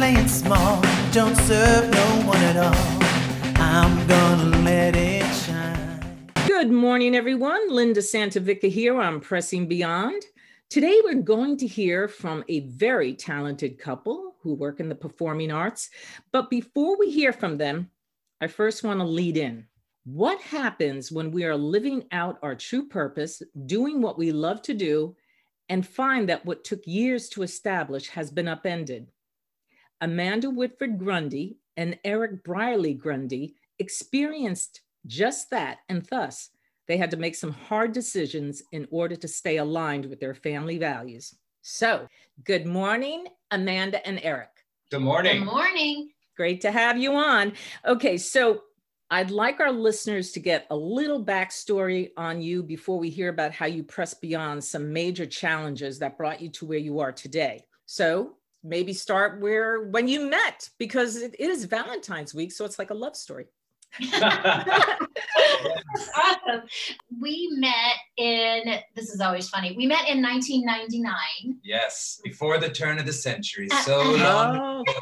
playing small, don't serve no one at all. I'm gonna let it shine. Good morning, everyone. Linda Santavica here on Pressing Beyond. Today, we're going to hear from a very talented couple who work in the performing arts. But before we hear from them, I first want to lead in. What happens when we are living out our true purpose, doing what we love to do, and find that what took years to establish has been upended? Amanda Whitford Grundy and Eric Briley Grundy experienced just that, and thus they had to make some hard decisions in order to stay aligned with their family values. So, good morning, Amanda and Eric. Good morning. Good morning. Great to have you on. Okay, so I'd like our listeners to get a little backstory on you before we hear about how you pressed beyond some major challenges that brought you to where you are today. So, maybe start where when you met because it, it is Valentine's week, so it's like a love story. awesome. We met in, this is always funny, we met in 1999. yes, before the turn of the century. So uh-uh. long. Oh.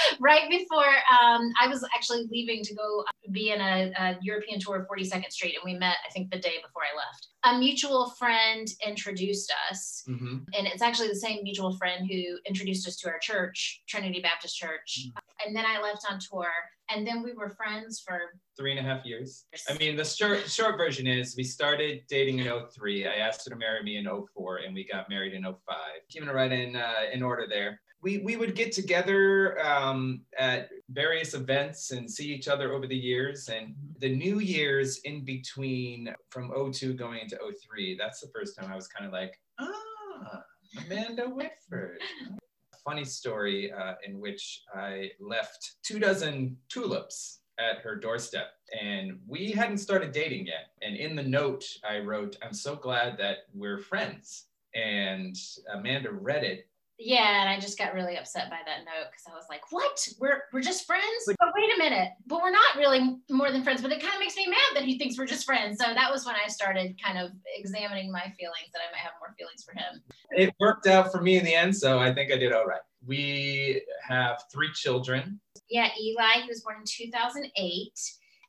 Right before um, I was actually leaving to go be in a, a European tour of 42nd Street, and we met, I think, the day before I left. A mutual friend introduced us, Mhm. and it's actually the same mutual friend who introduced us to our church, Trinity Baptist Church. And then I left on tour, and then we were friends for Three and a half years. I mean, the short short version is we started dating in 03. I asked her to marry me in 04, and we got married in 05. Keeping it right in uh, in order there. We, we would get together um, at various events and see each other over the years. And the New Year's in between from 02 going into 03, that's the first time I was kind of like, ah, Amanda Whitford. Funny story uh, in which I left two dozen tulips at her doorstep and we hadn't started dating yet. And in the note, I wrote, I'm so glad that we're friends. And Amanda read it Yeah, and I just got really upset by that note because I was like, "What? We're we're just friends? But wait a minute, but we're not really more than friends." But it kind of makes me mad that he thinks we're just friends. So that was when I started kind of examining my feelings that I might have more feelings for him. it worked out for me in the end, so I think I did all right. We have three children. Yeah, Eli, he was born in 2008,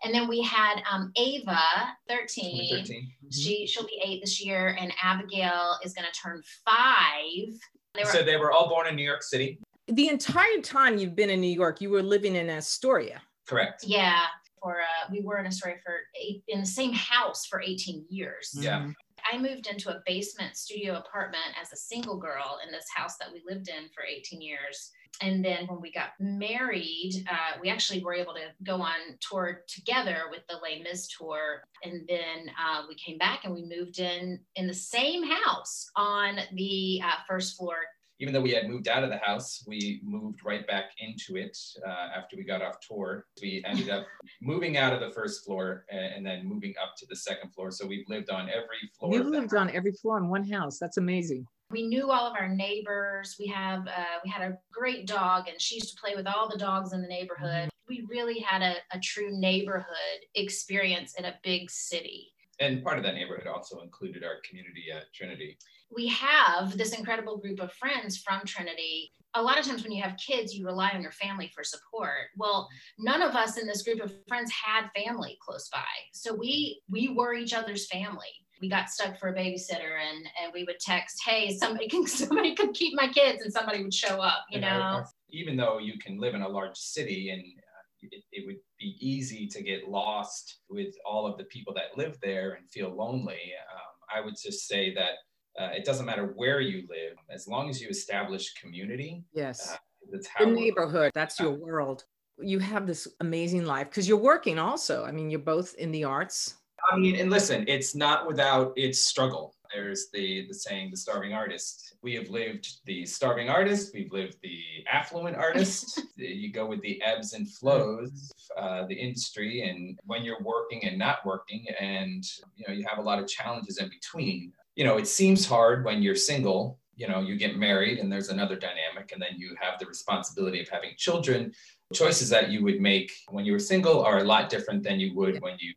and then we had um, Ava, 13. 2013. She she'll be eight this year, and Abigail is going to turn five. They were So they were all born in New York City. the entire time you've been in New York, you were living in Astoria. Correct. yeah. For uh, we were in Astoria for eight, in the same house for 18 years. Yeah. I moved into a basement studio apartment as a single girl in this house that we lived in for 18 years. And then when we got married, uh, we actually were able to go on tour together with the Les Mis tour. And then uh, we came back and we moved in in the same house on the uh, first floor. Even though we had moved out of the house, we moved right back into it uh, after we got off tour. We ended up moving out of the first floor and, then moving up to the second floor. So we've lived on every floor. You of the lived on every floor in one house. That's amazing. We knew all of our neighbors. We have uh, we had a great dog, and she used to play with all the dogs in the neighborhood. We really had a, a true neighborhood experience in a big city. And part of that neighborhood also included our community at Trinity. We have this incredible group of friends from Trinity. A lot of times when you have kids, you rely on your family for support. Well, none of us in this group of friends had family close by. So we we were each other's family. We got stuck for a babysitter and and we would text, "Hey, somebody can somebody could keep my kids," and somebody would show up, you And know. our- even though you can live in a large city and uh, it, it would be easy to get lost with all of the people that live there and feel lonely, um, I would just say that uh, it doesn't matter where you live, as long as you establish community, Yes. uh, that's how the neighborhood, that's your world. You have this amazing life because you're working also. I mean, you're both in the arts. I mean, and listen, it's not without its struggle. There's the the saying, the starving artist. We have lived the starving artist. We've lived the affluent artist. you go with the ebbs and flows, uh, the industry, and when you're working and not working, and you know you have a lot of challenges in between. You know, it seems hard when you're single. You know, you get married, and there's another dynamic, and then you have the responsibility of having children. Choices that you would make when you were single are a lot different than you would when you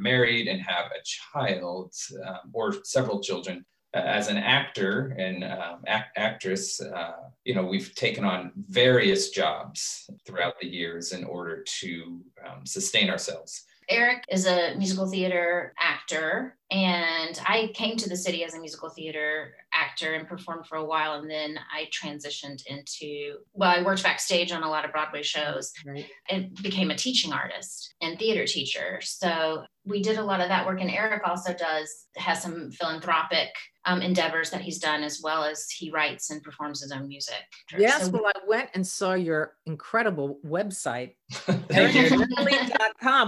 married and have a child um, or several children. as an actor and um, act- actress, uh, you know, we've taken on various jobs throughout the years in order to um, sustain ourselves. Eric is a musical theater actor, and I came to the city as a musical theater actor and performed for a while. And then I transitioned into, well, I worked backstage on a lot of Broadway shows Right. and became a teaching artist and theater teacher. So we did a lot of that work. And Eric also does, has some philanthropic um, endeavors that he's done, as well as he writes and performs his own music. Yes, So- well, I went and saw your incredible website, Thank you.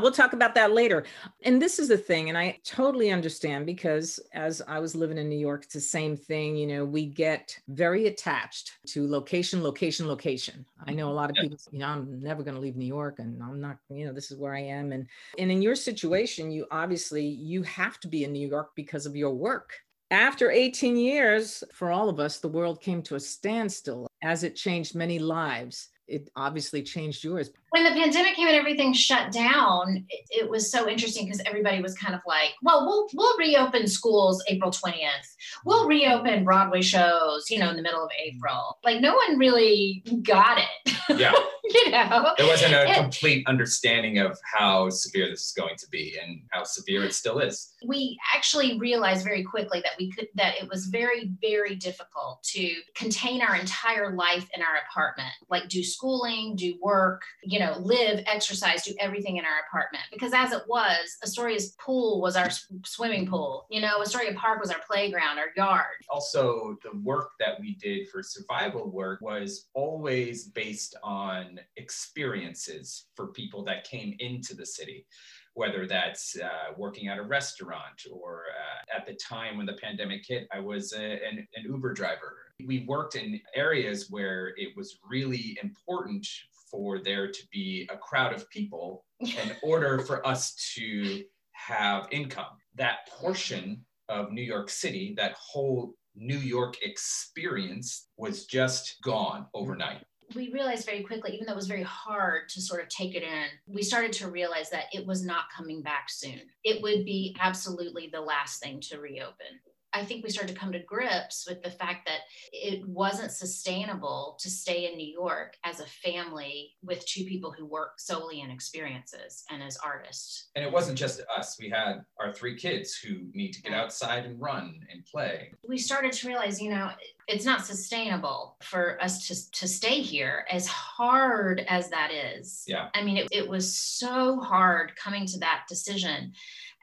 We'll talk about that later. And this is the thing, and I totally understand because as I was living in New York, it's the same thing. You know, we get very attached to location, location, location. I know a lot of Yeah. people, you know, I'm never going to leave New York and I'm not, you know, this is where I am. And and in your situation, you obviously you have to be in New York because of your work. After 18 years, for all of us, the world came to a standstill as it changed many lives. It obviously changed yours. when the pandemic came and everything shut down, it, it was so interesting because everybody was kind of like, "Well, we'll we'll reopen schools April twentieth. We'll reopen Broadway shows, you know, in the middle of mm. April." Like no one really got it, Yeah, you know. there wasn't a It- complete understanding of how severe this is going to be and how severe it still is. We actually realized very quickly that we could that it was very very difficult to contain our entire life in our apartment. Like do schooling do work you know live exercise do everything in our apartment. Because as it was astoria's pool was our swimming pool. You know astoria park was our playground our yard. Also, the work that we did for survival work was always based on experiences for people that came into the city. Whether that's uh, working at a restaurant or uh, at the time when the pandemic hit, I was a, an, an Uber driver. We worked in areas where it was really important for there to be a crowd of people in order for us to have income. That portion of New York City, that whole New York experience was just gone overnight. We realized very quickly, even though it was very hard to sort of take it in, we started to realize that it was not coming back soon. It would be absolutely the last thing to reopen. I think we started to come to grips with the fact that it wasn't sustainable to stay in New York as a family with two people who work solely in experiences and as artists. And it wasn't just us. We had our three kids who need to get outside and run and play. we started to realize, you know, it's not sustainable for us to, to stay here as hard as that is. Yeah. I mean, it, it was so hard coming to that decision.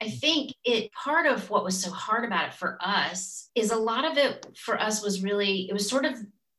I think it part of what was so hard about it for us is a lot of it for us was really, it was sort of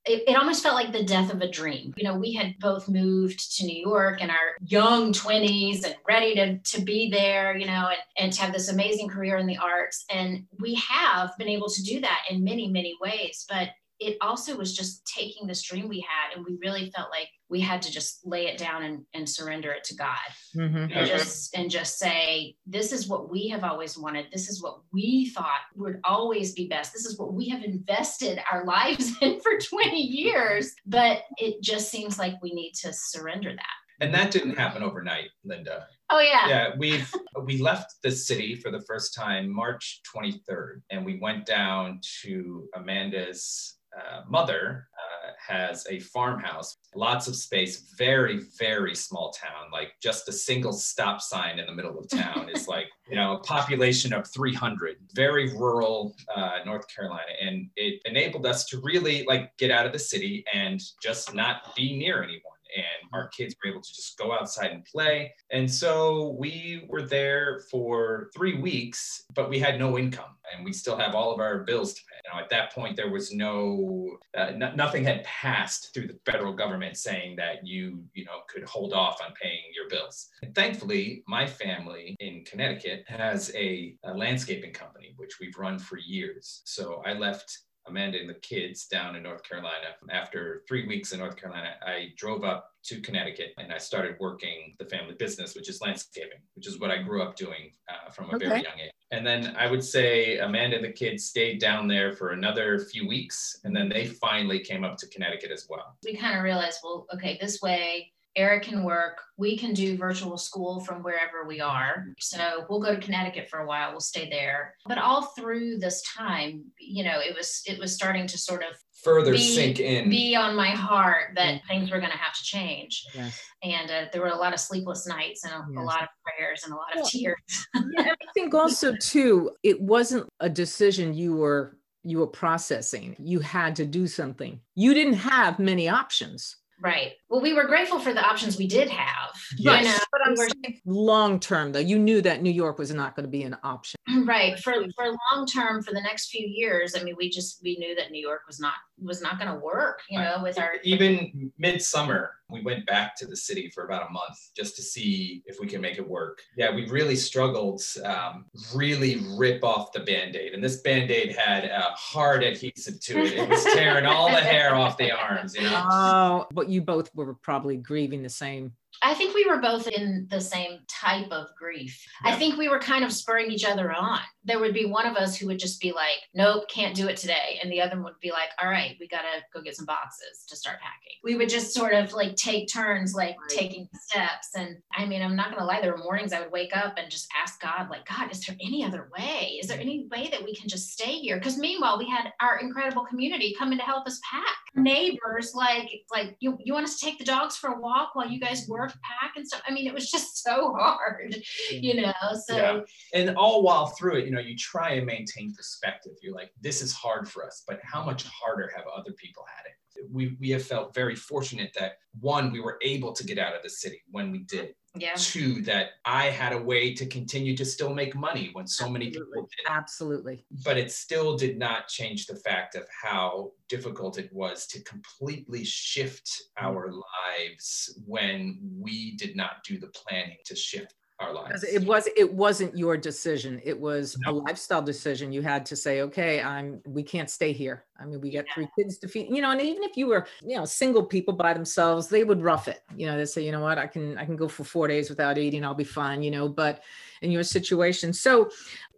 it, it almost felt like the death of a dream. You know, we had both moved to New York in our young 20s and ready to, to be there, you know, and, and to have this amazing career in the arts. And we have been able to do that in many, many ways. But it also was just taking this dream we had, and we really felt like we had to just lay it down and, and surrender it to God Mhm. Yeah. and just and just say this is what we have always wanted this is what we thought would always be best this is what we have invested our lives in for 20 years but it just seems like we need to surrender that And that didn't happen overnight, Linda. oh yeah, Yeah, we've we left the city for the first time March 23rd, and we went down to Amanda's uh, mother uh, has a farmhouse, lots of space, very very small town, like just a single stop sign in the middle of town is like you know a population of 300, very rural uh, North Carolina, and it enabled us to really like get out of the city and just not be near anyone and our kids were able to just go outside and play. And so we were there for three weeks, but we had no income and we still have all of our bills to pay. Know, at that point, there was no, uh, no- nothing had passed through the federal government saying that you, you know, could hold off on paying your bills. And thankfully, my family in Connecticut has a, a landscaping company, which we've run for years. So I left Amanda and the kids down in North Carolina. After three weeks in North Carolina, I drove up to Connecticut and I started working the family business, which is landscaping, which is what I grew up doing uh, from a very young age. And then I would say Amanda and the kids stayed down there for another few weeks, and then they finally came up to Connecticut as well. we kind of realized well okay this way Eric can work. We can do virtual school from wherever we are. So we'll go to Connecticut for a while. We'll stay there. But all through this time, you know, it was it was starting to sort of Further be, sink in. be on my heart that things were going to have to change. Yes. And uh, there were a lot of sleepless nights and a, a lot of prayers and a lot of Well, tears. Yeah, I think also too, it wasn't a decision you were you were processing. You had to do something. You didn't have many options. Right. Well, we were grateful for the options we did have. Yes. You know, But I'm we were- long term though, you knew that New York was not going to be an option. right for for long term for the next few years i mean we just we knew that new york was not was not going to work you know with our even midsummer we went back to the city for about a month just to see if we can make it work. Yeah we really struggled um, really rip off the band-aid and this band-aid had a hard adhesive to it. It was tearing all the hair off the arms you know? Oh, but you both were probably grieving the same. I think we were both in the same type of grief. I think we were kind of spurring each other on. There would be one of us who would just be like nope can't do it today and the other one would be like all right we gotta go get some boxes to start packing. We would just sort of like take turns like Right. taking steps and i mean i'm not gonna lie there were mornings i would wake up and just ask god like god is there any other way? Is there mm. any way that we can just stay here? Because meanwhile we had our incredible community coming to help us pack. Neighbors like like you, you want us to take the dogs for a walk while you guys work pack and stuff. I mean it was just so hard you know so Yeah. and all while through it you know you try and maintain perspective. You're like this is hard for us but how much harder have other people had it we, we have felt very fortunate that one we were able to get out of the city when we did yeah two that i had a way to continue to still make money when so many people Absolutely. did Absolutely. but it still did not change the fact of how difficult it was to completely shift mm. our lives when we did not do the planning to shift our lives it was it wasn't your decision. It was a lifestyle decision. You had to say, okay, I'm we can't stay here. I mean, we got three kids to feed, you know, and even if you were, you know, single people by themselves, they would rough it. You know, they say, you know what, I can I can go for four days without eating, I'll be fine, you know, but in your situation. So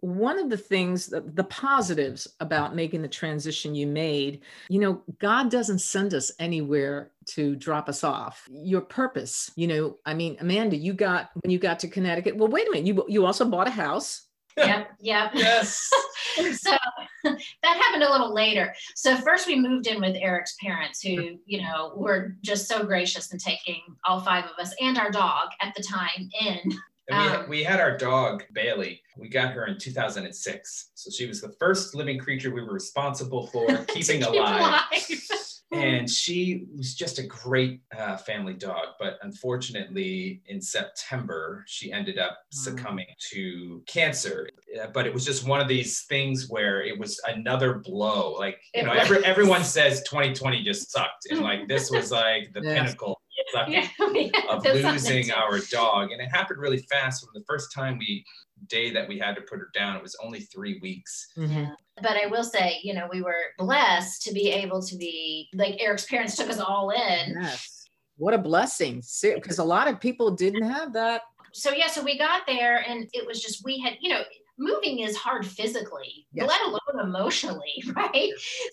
one of the things the, the positives about making the transition you made you know god doesn't send us anywhere to drop us off. Your purpose you know i mean amanda you got when you got to connecticut well wait a minute you you also bought a house yep yep yes so that happened a little later. So first we moved in with Eric's parents who, you know, were just so gracious in taking all five of us and our dog at the time in. And we, Um, we had our dog Bailey. We got her in 2006. So she was the first living creature we were responsible for keeping keep alive. alive. And she was just a great uh, family dog. But unfortunately, in September, she ended up succumbing to cancer. Uh, but it was just one of these things where it was another blow. Like, you know, every, everyone says 2020 just sucked. And like, this was like the pinnacle Yeah, of losing our dog. And it happened really fast. From the first time we day that we had to put her down, it was only three weeks. Mhm. But I will say, you know, we were blessed to be able to be like Eric's parents took us all in. yes what a blessing because a lot of people didn't have that so yeah, so we got there and it was just we had, you know, moving is hard physically, Yes. let alone emotionally, right?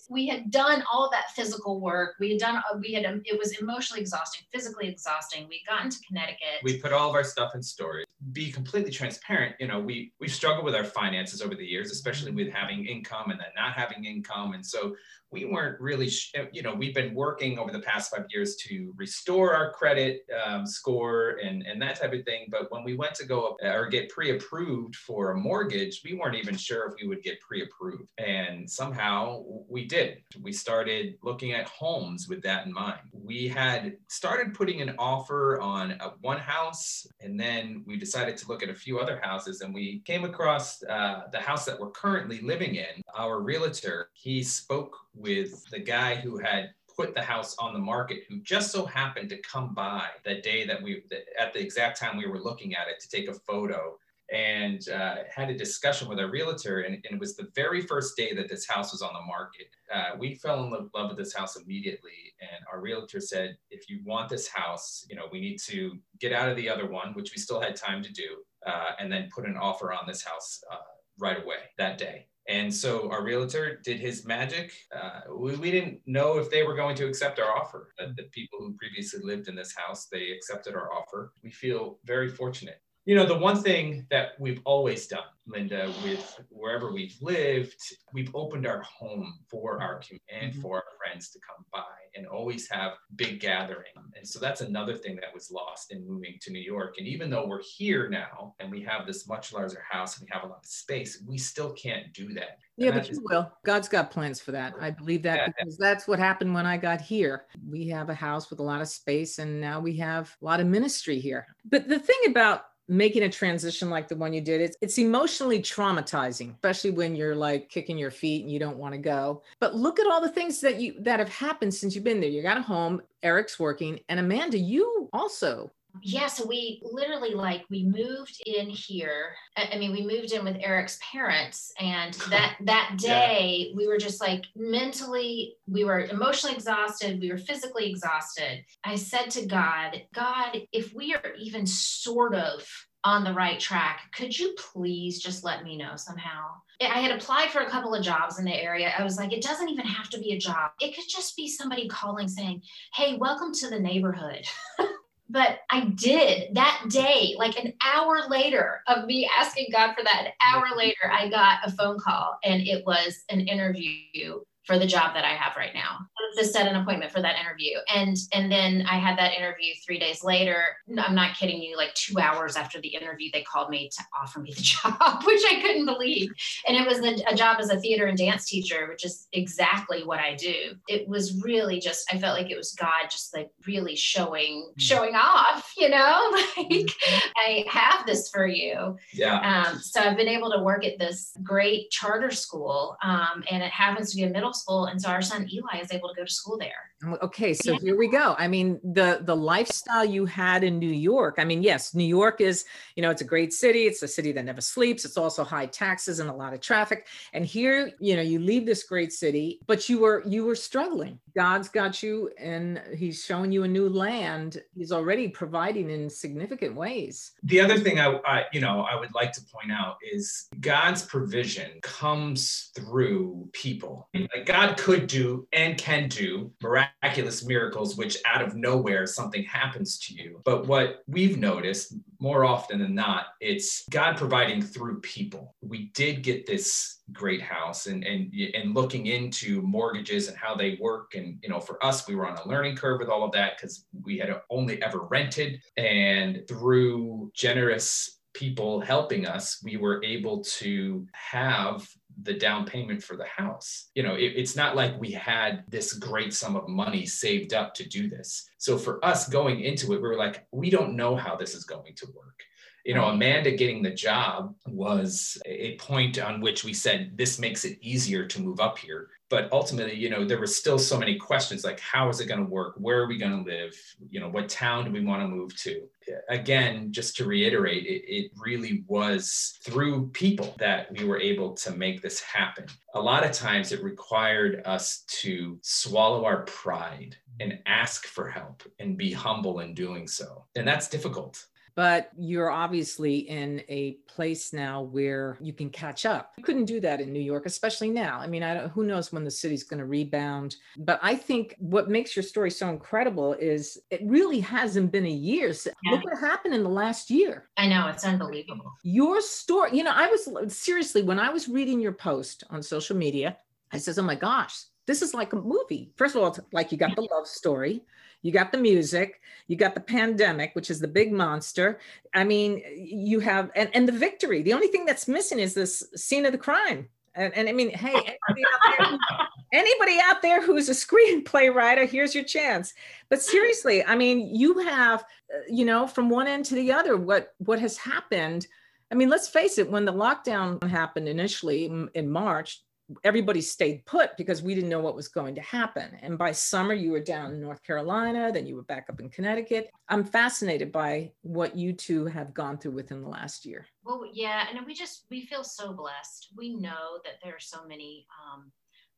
We had done all that physical work. We had done uh, we had um, it was emotionally exhausting, physically exhausting. We got into Connecticut. We put all of our stuff in storage. Be completely transparent. You know, we we've struggled with our finances over the years, especially with having income and then not having income. And so we weren't really, sh- you know, we've been working over the past five years to restore our credit um, score and, and that type of thing. But when we went to go up, or get pre-approved for a mortgage, we weren't even sure if we would get pre-approved. And somehow we did. We started looking at homes with that in mind. We had started putting an offer on a one house, and then we decided to look at a few other houses, and we came across uh, the house that we're currently living in. Our realtor, he spoke with the guy who had put the house on the market who just so happened to come by that day that we at the exact time we were looking at it to take a photo and uh, had a discussion with our realtor and, and it was the very first day that this house was on the market. Uh, we fell in love with this house immediately and our realtor said if you want this house you know we need to get out of the other one which we still had time to do uh, and then put an offer on this house uh, right away that day And so our realtor did his magic. Uh, we, we didn't know if they were going to accept our offer. But the people who previously lived in this house, they accepted our offer. We feel very fortunate. You know, the one thing that we've always done, Linda, with wherever we've lived, we've opened our home for our community and Mhm. for our friends to come by and always have big gathering. And so that's another thing that was lost in moving to New York. And even though we're here now and we have this much larger house and we have a lot of space, we still can't do that. Yeah, And but that you is- will. God's got plans for that. I believe that Yeah. because that's what happened when I got here. We have a house with a lot of space and now we have a lot of ministry here. But the thing about making a transition like the one you did, it's, it's emotionally traumatizing, especially when you're like kicking your feet and you don't want to go. But look at all the things that you that have happened since you've been there. You got a home, Eric's working, and Amanda, you also yeah so we literally like we moved in here i mean we moved in with eric's parents and that that Yeah. day we were just like mentally we were emotionally exhausted we were physically exhausted i said to god god if we are even sort of on the right track could you please just let me know somehow I had applied for a couple of jobs in the area. I was like, it doesn't even have to be a job. It could just be somebody calling saying, Hey, welcome to the neighborhood. but I did that day, like an hour later of me asking God for that, an hour later, I got a phone call and it was an interview for the job that I have right now. To set an appointment for that interview. And and then I had that interview three days later. I'm not kidding you, like two hours after the interview, they called me to offer me the job, which I couldn't believe. And it was a, a job as a theater and dance teacher, which is exactly what I do. It was really just, I felt like it was God just like really showing, showing off, you know, like I have this for you. yeah. Um, so I've been able to work at this great charter school, um, and it happens to be a middle school. And so our son Eli is able to go to school there. Okay, so Yeah. here we go. I mean, the the lifestyle you had in New York. I mean, yes, New York is, you know, it's a great city. It's a city that never sleeps. It's also high taxes and a lot of traffic. And here, you know, you leave this great city, but you were you were struggling. God's got you and he's showing you a new land. He's already providing in significant ways. the other thing I, I you know i would like to point out is god's provision comes through people like god could do and can do miraculous miracles which out of nowhere something happens to you. But what we've noticed more often than not it's god providing through people. We did get this great house and and and looking into mortgages and how they work. And you know for us we were on a learning curve with all of that because we had only ever rented. And through generous people helping us we were able to have the down payment for the house. You know it, it's not like we had this great sum of money saved up to do this. So for us going into it we were like we don't know how this is going to work you know, mm-hmm. Amanda getting the job was a point on which we said this makes it easier to move up here. But ultimately, you know, there were still so many questions like, how is it going to work? Where are we going to live? You know, what town do we want to move to? Again, just to reiterate, it, it really was through people that we were able to make this happen. A lot of times it required us to swallow our pride and ask for help and be humble in doing so. And that's difficult. But you're obviously in a place now where you can catch up. You couldn't do that in New York, especially now. I mean, I don't, who knows when the city's going to rebound. But I think what makes your story so incredible is it really hasn't been a year. Yeah. Look what happened in the last year. I know it's unbelievable. Your story, you know, I was seriously, when I was reading your post on social media, I says, oh my gosh, this is like a movie. First of all, it's like you got the love story, you got the music, you got the pandemic, which is the big monster. I mean, you have, and, and the victory. The only thing that's missing is this scene of the crime. And, and I mean, hey, anybody out, there, anybody out there who's a screenplay writer, here's your chance. But seriously, I mean, you have, uh, you know, from one end to the other, what what has happened. I mean, let's face it, when the lockdown happened initially in- in March, everybody stayed put because we didn't know what was going to happen. And by summer, you were down in North Carolina, then you were back up in Connecticut. I'm fascinated by what you two have gone through within the last year. Well, yeah, and we just we feel so blessed. We know that there are so many um,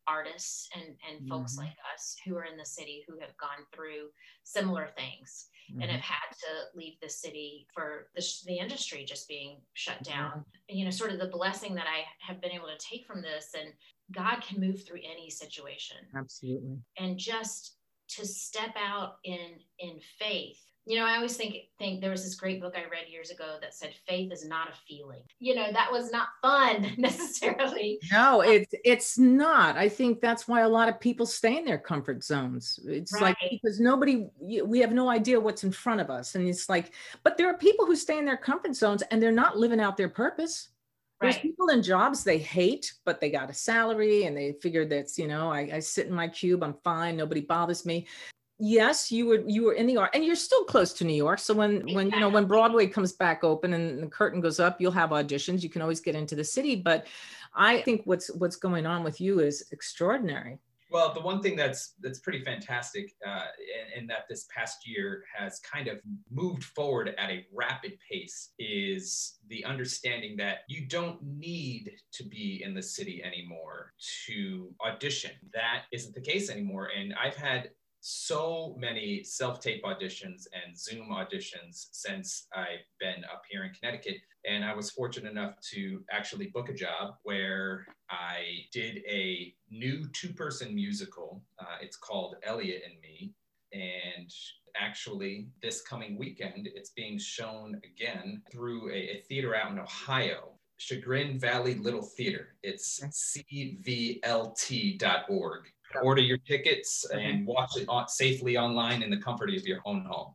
artists and, and folks Mhm. like us who are in the city who have gone through similar things and Mhm. have had to leave the city for the, the industry just being shut Mm-hmm. down. You know, sort of the blessing that I have been able to take from this, and God can move through any situation Absolutely. and just to step out in in faith you know i always think think there was this great book i read years ago that said faith is not a feeling you know that was not fun necessarily No, it's it's not. I think that's why a lot of people stay in their comfort zones. It's like because nobody we have no idea what's in front of us and it's like but there are people who stay in their comfort zones and they're not living out their purpose. There's right people in jobs they hate, but they got a salary and they figured that's, you know, I, I sit in my cube, I'm fine, nobody bothers me. Yes, you were you were in the art and you're still close to New York. So when when you know when Broadway comes back open and the curtain goes up, you'll have auditions. You can always get into the city. But I think what's what's going on with you is extraordinary. Well, the one thing that's that's pretty fantastic, uh, in, in that this past year has kind of moved forward at a rapid pace, is the understanding that you don't need to be in the city anymore to audition. That isn't the case anymore, and I've had so many self-tape auditions and Zoom auditions since I've been up here in Connecticut. And I was fortunate enough to actually book a job where I did a new two person musical. Uh, it's called Elliot and Me. And actually, this coming weekend, it's being shown again through a, a theater out in Ohio. Chagrin Valley Little Theater. It's cvlt.org. Order your tickets and watch it on, safely online in the comfort of your own home.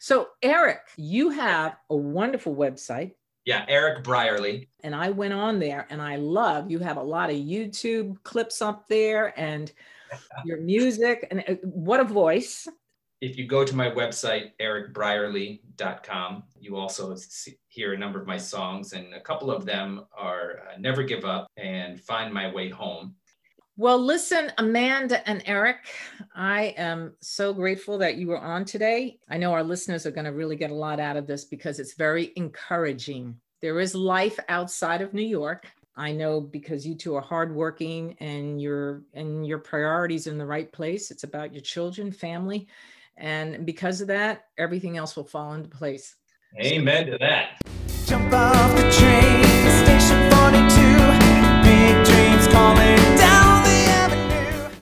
So Eric, you have a wonderful website. Yeah, Eric Brierly. and I went on there and I love you have a lot of YouTube clips up there and your music and uh, what a voice. If you go to my website, ericbrierly.com, you also see, hear a number of my songs, and a couple of them are uh, Never Give Up and Find My Way Home. Well, listen, Amanda and Eric, I am so grateful that you were on today. I know our listeners are going to really get a lot out of this because it's very encouraging. There is life outside of New York. I know because you two are hardworking and your and your priorities in the right place. It's about your children, family, and because of that, everything else will fall into place. Amen so, to that. Jump off the train, station 42. Big dreams calling.